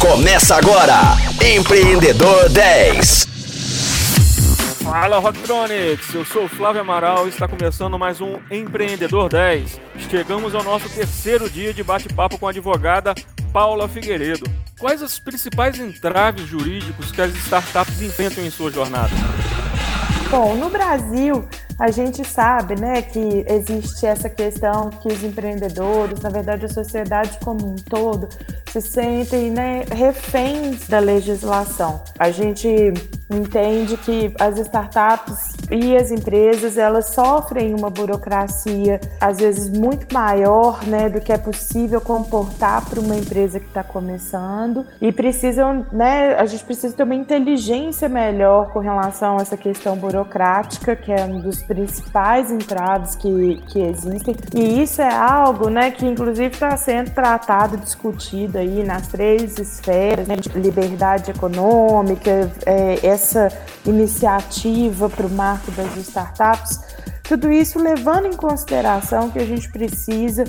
Começa agora, Empreendedor 10. Fala Rocktronics, eu sou o Flávio Amaral e está começando mais um Empreendedor 10. Chegamos ao nosso terceiro dia de bate-papo com a advogada Paula Figueiredo. Quais os principais entraves jurídicos que as startups enfrentam em sua jornada? Bom, no Brasil, a gente sabe né, que existe essa questão que os empreendedores, na verdade a sociedade como um todo, se sentem né, reféns da legislação. A gente entende que as startups e as empresas elas sofrem uma burocracia às vezes muito maior né, do que é possível comportar para uma empresa que está começando e precisam, né, a gente precisa ter uma inteligência melhor com relação a essa questão burocrática, que é um dos principais entraves que, que existem. E isso é algo né, que, inclusive, está sendo tratado, discutido aí nas três esferas, né, de liberdade econômica, é, essa iniciativa para o marco das startups. Tudo isso levando em consideração que a gente precisa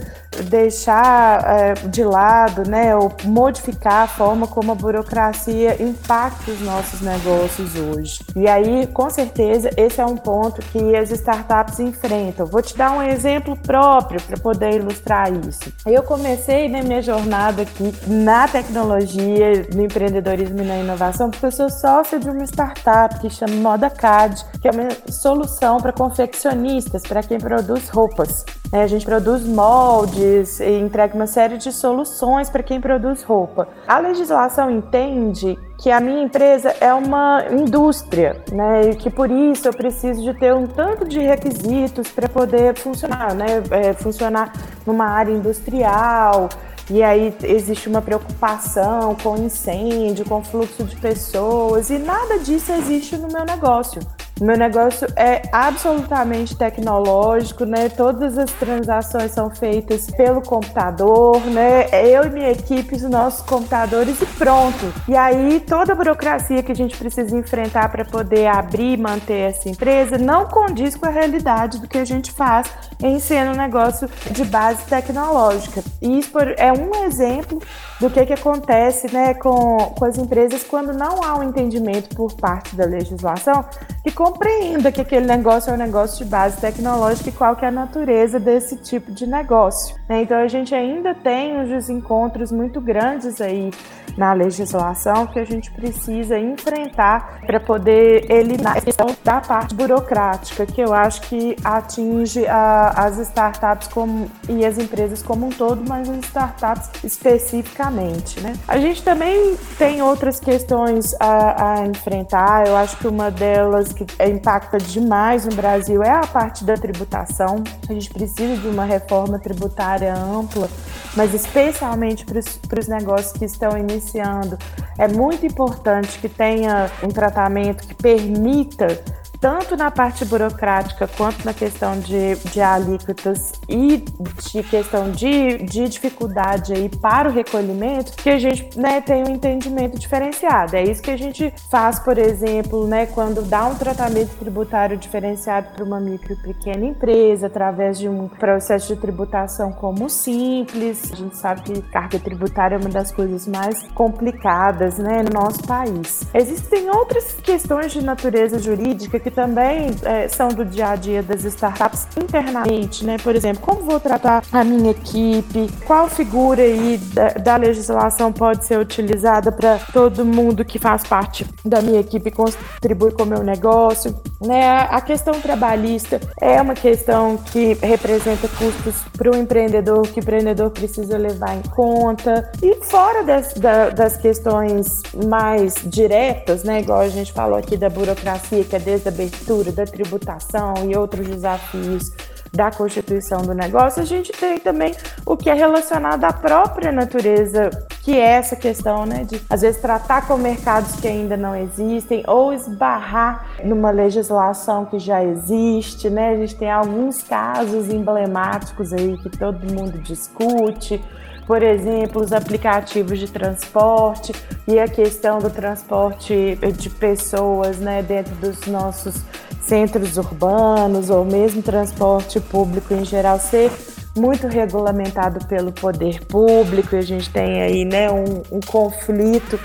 deixar é, de lado, né, ou modificar a forma como a burocracia impacta os nossos negócios hoje. E aí, com certeza, esse é um ponto que as startups enfrentam. Vou te dar um exemplo próprio para poder ilustrar isso. Eu comecei né, minha jornada aqui na tecnologia, no empreendedorismo e na inovação, porque eu sou sócia de uma startup que chama ModaCAD, que é uma solução para confeccionistas para quem produz roupas. É, a gente produz moldes e entrega uma série de soluções para quem produz roupa. A legislação entende que a minha empresa é uma indústria, né? E que por isso eu preciso de ter um tanto de requisitos para poder funcionar, né? É, funcionar numa área industrial. E aí existe uma preocupação com incêndio, com fluxo de pessoas, e nada disso existe no meu negócio. Meu negócio é absolutamente tecnológico, né? Todas as transações são feitas pelo computador, né? Eu e minha equipe, os nossos computadores e pronto. E aí toda a burocracia que a gente precisa enfrentar para poder abrir e manter essa empresa não condiz com a realidade do que a gente faz ser um negócio de base tecnológica. E isso é um exemplo do que, que acontece né, com, com as empresas quando não há um entendimento por parte da legislação que compreenda que aquele negócio é um negócio de base tecnológica e qual que é a natureza desse tipo de negócio. Né? Então a gente ainda tem uns desencontros muito grandes aí na legislação que a gente precisa enfrentar para poder eliminar a questão da parte burocrática, que eu acho que atinge a, as startups como, e as empresas como um todo, mas as startups especificamente. Né? A gente também tem outras questões a, a enfrentar, eu acho que uma delas que impacta demais no Brasil é a parte da tributação. A gente precisa de uma reforma tributária ampla, mas especialmente para os negócios que estão iniciando. É muito importante que tenha um tratamento que permita tanto na parte burocrática quanto na questão de, de alíquotas e de questão de, de dificuldade aí para o recolhimento, que a gente né, tem um entendimento diferenciado. É isso que a gente faz, por exemplo, né, quando dá um tratamento tributário diferenciado para uma micro e pequena empresa, através de um processo de tributação como simples. A gente sabe que carga tributária é uma das coisas mais complicadas né, no nosso país. Existem outras questões de natureza jurídica que que também é, são do dia a dia das startups internamente, né? Por exemplo, como vou tratar a minha equipe, qual figura aí da, da legislação pode ser utilizada para todo mundo que faz parte da minha equipe contribui com o meu negócio, né? A questão trabalhista é uma questão que representa custos para o empreendedor, que o empreendedor precisa levar em conta. E fora das, da, das questões mais diretas, né? Igual a gente falou aqui da burocracia, que é desde a abertura, da tributação e outros desafios da constituição do negócio, a gente tem também o que é relacionado à própria natureza, que é essa questão, né, de às vezes tratar com mercados que ainda não existem ou esbarrar numa legislação que já existe, né? A gente tem alguns casos emblemáticos aí que todo mundo discute, por exemplo, os aplicativos de transporte e a questão do transporte de pessoas né, dentro dos nossos centros urbanos ou mesmo transporte público em geral ser muito regulamentado pelo poder público, e a gente tem aí né, um, um conflito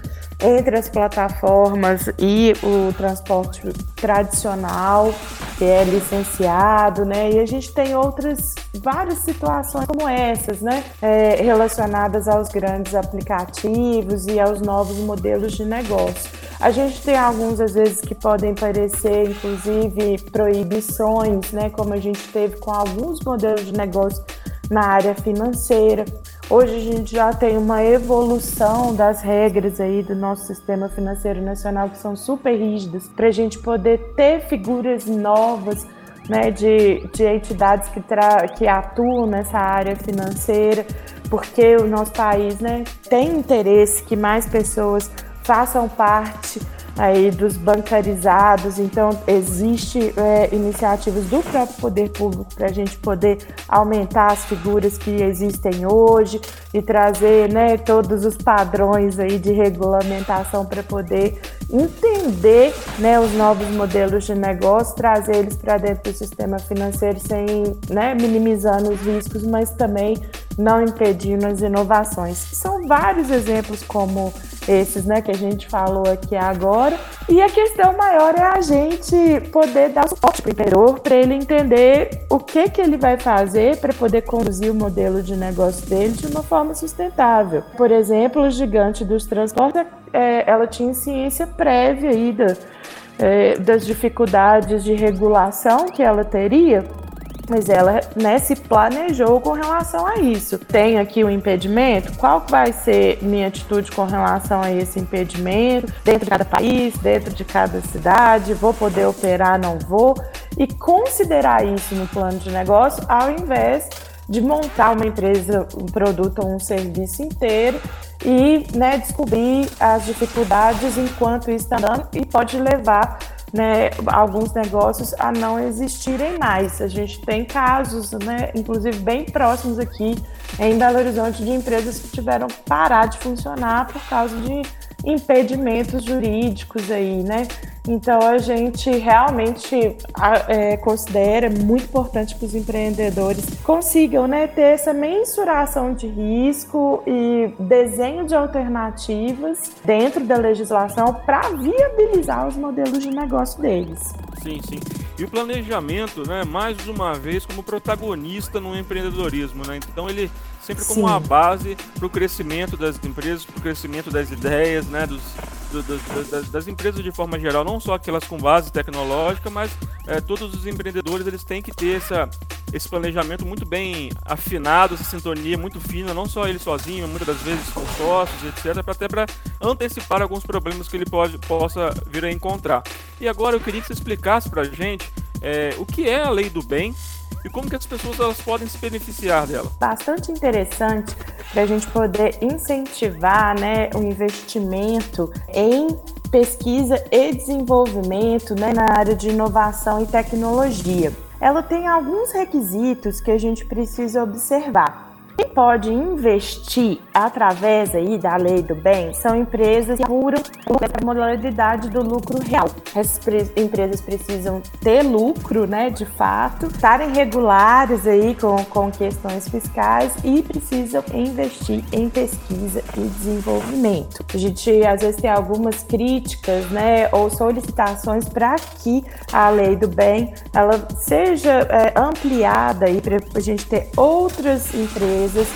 entre as plataformas e o transporte tradicional, que é licenciado, né? E a gente tem outras várias situações como essas, né? É, relacionadas aos grandes aplicativos e aos novos modelos de negócio. A gente tem alguns, às vezes, que podem parecer, inclusive, proibições, né? Como a gente teve com alguns modelos de negócio na área financeira. Hoje a gente já tem uma evolução das regras aí do nosso sistema financeiro nacional que são super rígidas para a gente poder ter figuras novas né, de, de entidades que, tra que atuam nessa área financeira, porque o nosso país né, tem interesse que mais pessoas façam parte aí dos bancarizados, então existe é, iniciativas do próprio poder público para a gente poder aumentar as figuras que existem hoje e trazer né, todos os padrões aí de regulamentação para poder entender né, os novos modelos de negócio, trazer eles para dentro do sistema financeiro sem né, minimizando os riscos, mas também não impedindo as inovações. São vários exemplos como esses, né, que a gente falou aqui agora. E a questão maior é a gente poder dar suporte para o empreendedor, para ele entender o que, que ele vai fazer para poder conduzir o modelo de negócio dele de uma forma sustentável. Por exemplo, o gigante dos transportes, é, ela tinha ciência prévia aí da, é, das dificuldades de regulação que ela teria mas ela né, se planejou com relação a isso. Tem aqui o um impedimento, qual vai ser minha atitude com relação a esse impedimento? Dentro de cada país, dentro de cada cidade, vou poder operar, não vou? E considerar isso no plano de negócio ao invés de montar uma empresa, um produto ou um serviço inteiro e né, descobrir as dificuldades enquanto isso está andando e pode levar né, alguns negócios a não existirem mais. A gente tem casos, né, inclusive bem próximos aqui em Belo Horizonte, de empresas que tiveram que parar de funcionar por causa de impedimentos jurídicos aí, né? Então a gente realmente é, considera muito importante que os empreendedores consigam né, ter essa mensuração de risco e desenho de alternativas dentro da legislação para viabilizar os modelos de negócio deles. Sim, sim. E o planejamento, né, mais uma vez, como protagonista no empreendedorismo, né? Então ele sempre como Sim. uma base para o crescimento das empresas, para o crescimento das ideias, né, dos, do, do, das, das, empresas de forma geral, não só aquelas com base tecnológica, mas é, todos os empreendedores eles têm que ter essa, esse planejamento muito bem afinado, essa sintonia muito fina, não só ele sozinho, muitas das vezes com sócios, etc, para até para antecipar alguns problemas que ele pode, possa vir a encontrar. E agora eu queria que você explicasse para a gente é, o que é a lei do bem e como que as pessoas elas podem se beneficiar dela. Bastante interessante para a gente poder incentivar né, o investimento em pesquisa e desenvolvimento né, na área de inovação e tecnologia. Ela tem alguns requisitos que a gente precisa observar. Quem pode investir através aí da lei do bem são empresas que apuram a modalidade do lucro real. Essas empresas precisam ter lucro, né, de fato, estarem regulares aí com, com questões fiscais e precisam investir em pesquisa e desenvolvimento. A gente às vezes tem algumas críticas, né, ou solicitações para que a lei do bem ela seja é, ampliada aí para a gente ter outras empresas empresas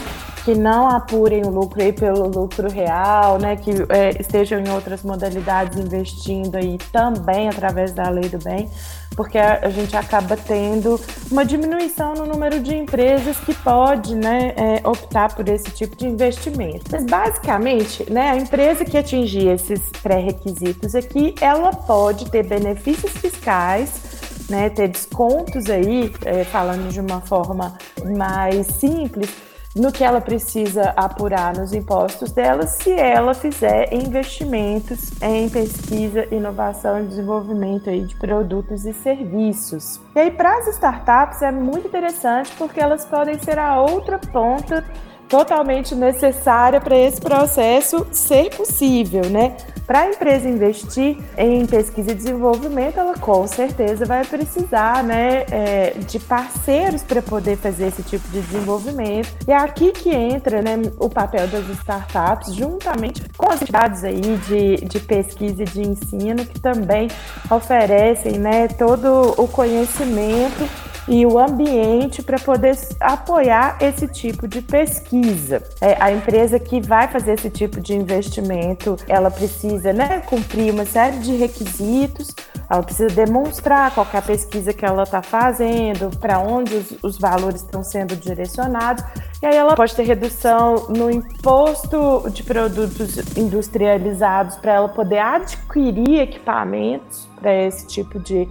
que não apurem o lucro aí pelo lucro real, né, que é, estejam em outras modalidades investindo aí também através da lei do bem, porque a, a gente acaba tendo uma diminuição no número de empresas que pode, né, é, optar por esse tipo de investimento. Mas basicamente, né, a empresa que atingir esses pré-requisitos aqui, ela pode ter benefícios fiscais né, ter descontos aí, é, falando de uma forma mais simples, no que ela precisa apurar nos impostos dela se ela fizer investimentos em pesquisa, inovação e desenvolvimento aí de produtos e serviços. E aí, para as startups é muito interessante porque elas podem ser a outra ponta totalmente necessária para esse processo ser possível, né? Para a empresa investir em pesquisa e desenvolvimento, ela com certeza vai precisar né, é, de parceiros para poder fazer esse tipo de desenvolvimento. E é aqui que entra né, o papel das startups, juntamente com as entidades aí de, de pesquisa e de ensino, que também oferecem né, todo o conhecimento e o ambiente para poder apoiar esse tipo de pesquisa. É, a empresa que vai fazer esse tipo de investimento, ela precisa né, cumprir uma série de requisitos, ela precisa demonstrar qual é a pesquisa que ela está fazendo, para onde os, os valores estão sendo direcionados, e aí ela pode ter redução no imposto de produtos industrializados para ela poder adquirir equipamentos para esse tipo de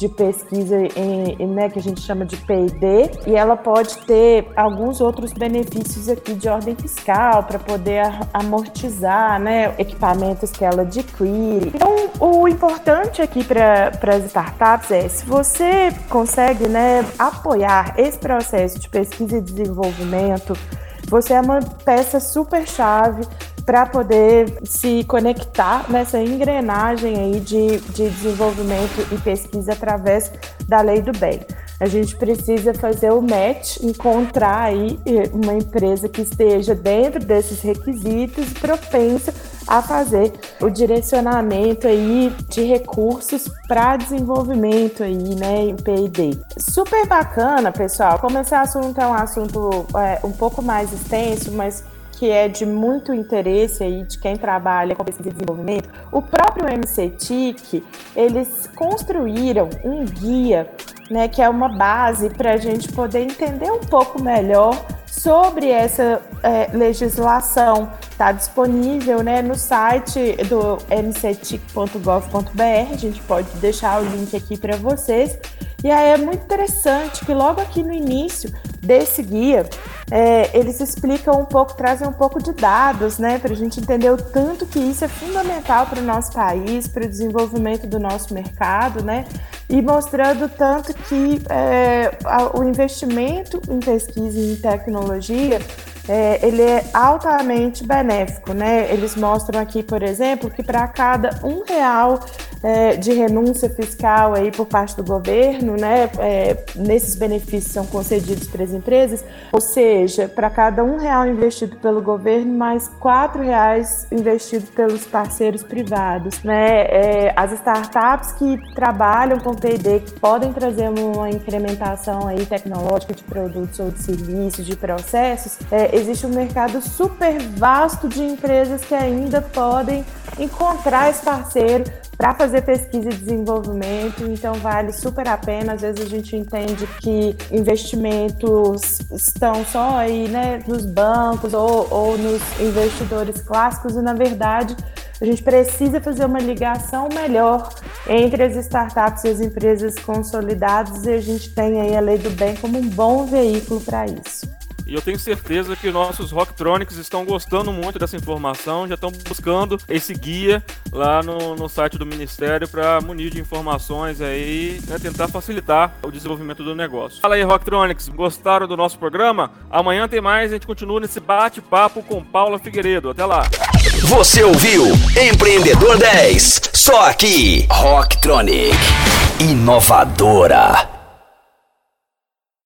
de pesquisa em, né, que a gente chama de P&D, e ela pode ter alguns outros benefícios aqui de ordem fiscal para poder amortizar né, equipamentos que ela adquire. Então, o importante aqui para as startups é se você consegue né, apoiar esse processo de pesquisa e desenvolvimento, você é uma peça super chave para poder se conectar nessa engrenagem aí de, de desenvolvimento e pesquisa através da lei do bem. A gente precisa fazer o match, encontrar aí eh, uma empresa que esteja dentro desses requisitos propensa a fazer o direcionamento aí de recursos para desenvolvimento aí, né, em P&D. Super bacana, pessoal. Como esse assunto é um assunto é, um pouco mais extenso, mas que é de muito interesse aí de quem trabalha com pesquisa e desenvolvimento, o próprio MCTIC, eles construíram um guia, né, que é uma base para a gente poder entender um pouco melhor sobre essa é, legislação. Está disponível né, no site do mctic.gov.br, a gente pode deixar o link aqui para vocês. E aí é muito interessante que logo aqui no início desse guia, é, eles explicam um pouco, trazem um pouco de dados, né, para a gente entender o tanto que isso é fundamental para o nosso país, para o desenvolvimento do nosso mercado, né, e mostrando tanto que é, o investimento em pesquisa e em tecnologia tecnologia é, ele é altamente benéfico, né? Eles mostram aqui, por exemplo, que para cada um real é, de renúncia fiscal aí por parte do governo, né? É, nesses benefícios são concedidos para as empresas, ou seja, para cada um real investido pelo governo, mais quatro reais investido pelos parceiros privados, né? É, as startups que trabalham com P&D que podem trazer uma incrementação aí tecnológica de produtos ou de serviços, de processos, é, existe um mercado super vasto de empresas que ainda podem encontrar esse parceiro para fazer pesquisa e desenvolvimento, então vale super a pena. Às vezes a gente entende que investimentos estão só aí né, nos bancos ou, ou nos investidores clássicos, e na verdade a gente precisa fazer uma ligação melhor entre as startups e as empresas consolidadas, e a gente tem aí a lei do bem como um bom veículo para isso. E eu tenho certeza que nossos Rocktronics estão gostando muito dessa informação, já estão buscando esse guia lá no, no site do Ministério para munir de informações aí, né, tentar facilitar o desenvolvimento do negócio. Fala aí, Rocktronics, gostaram do nosso programa? Amanhã tem mais, a gente continua nesse bate-papo com Paula Figueiredo. Até lá! Você ouviu Empreendedor 10, só aqui, Rocktronic, inovadora.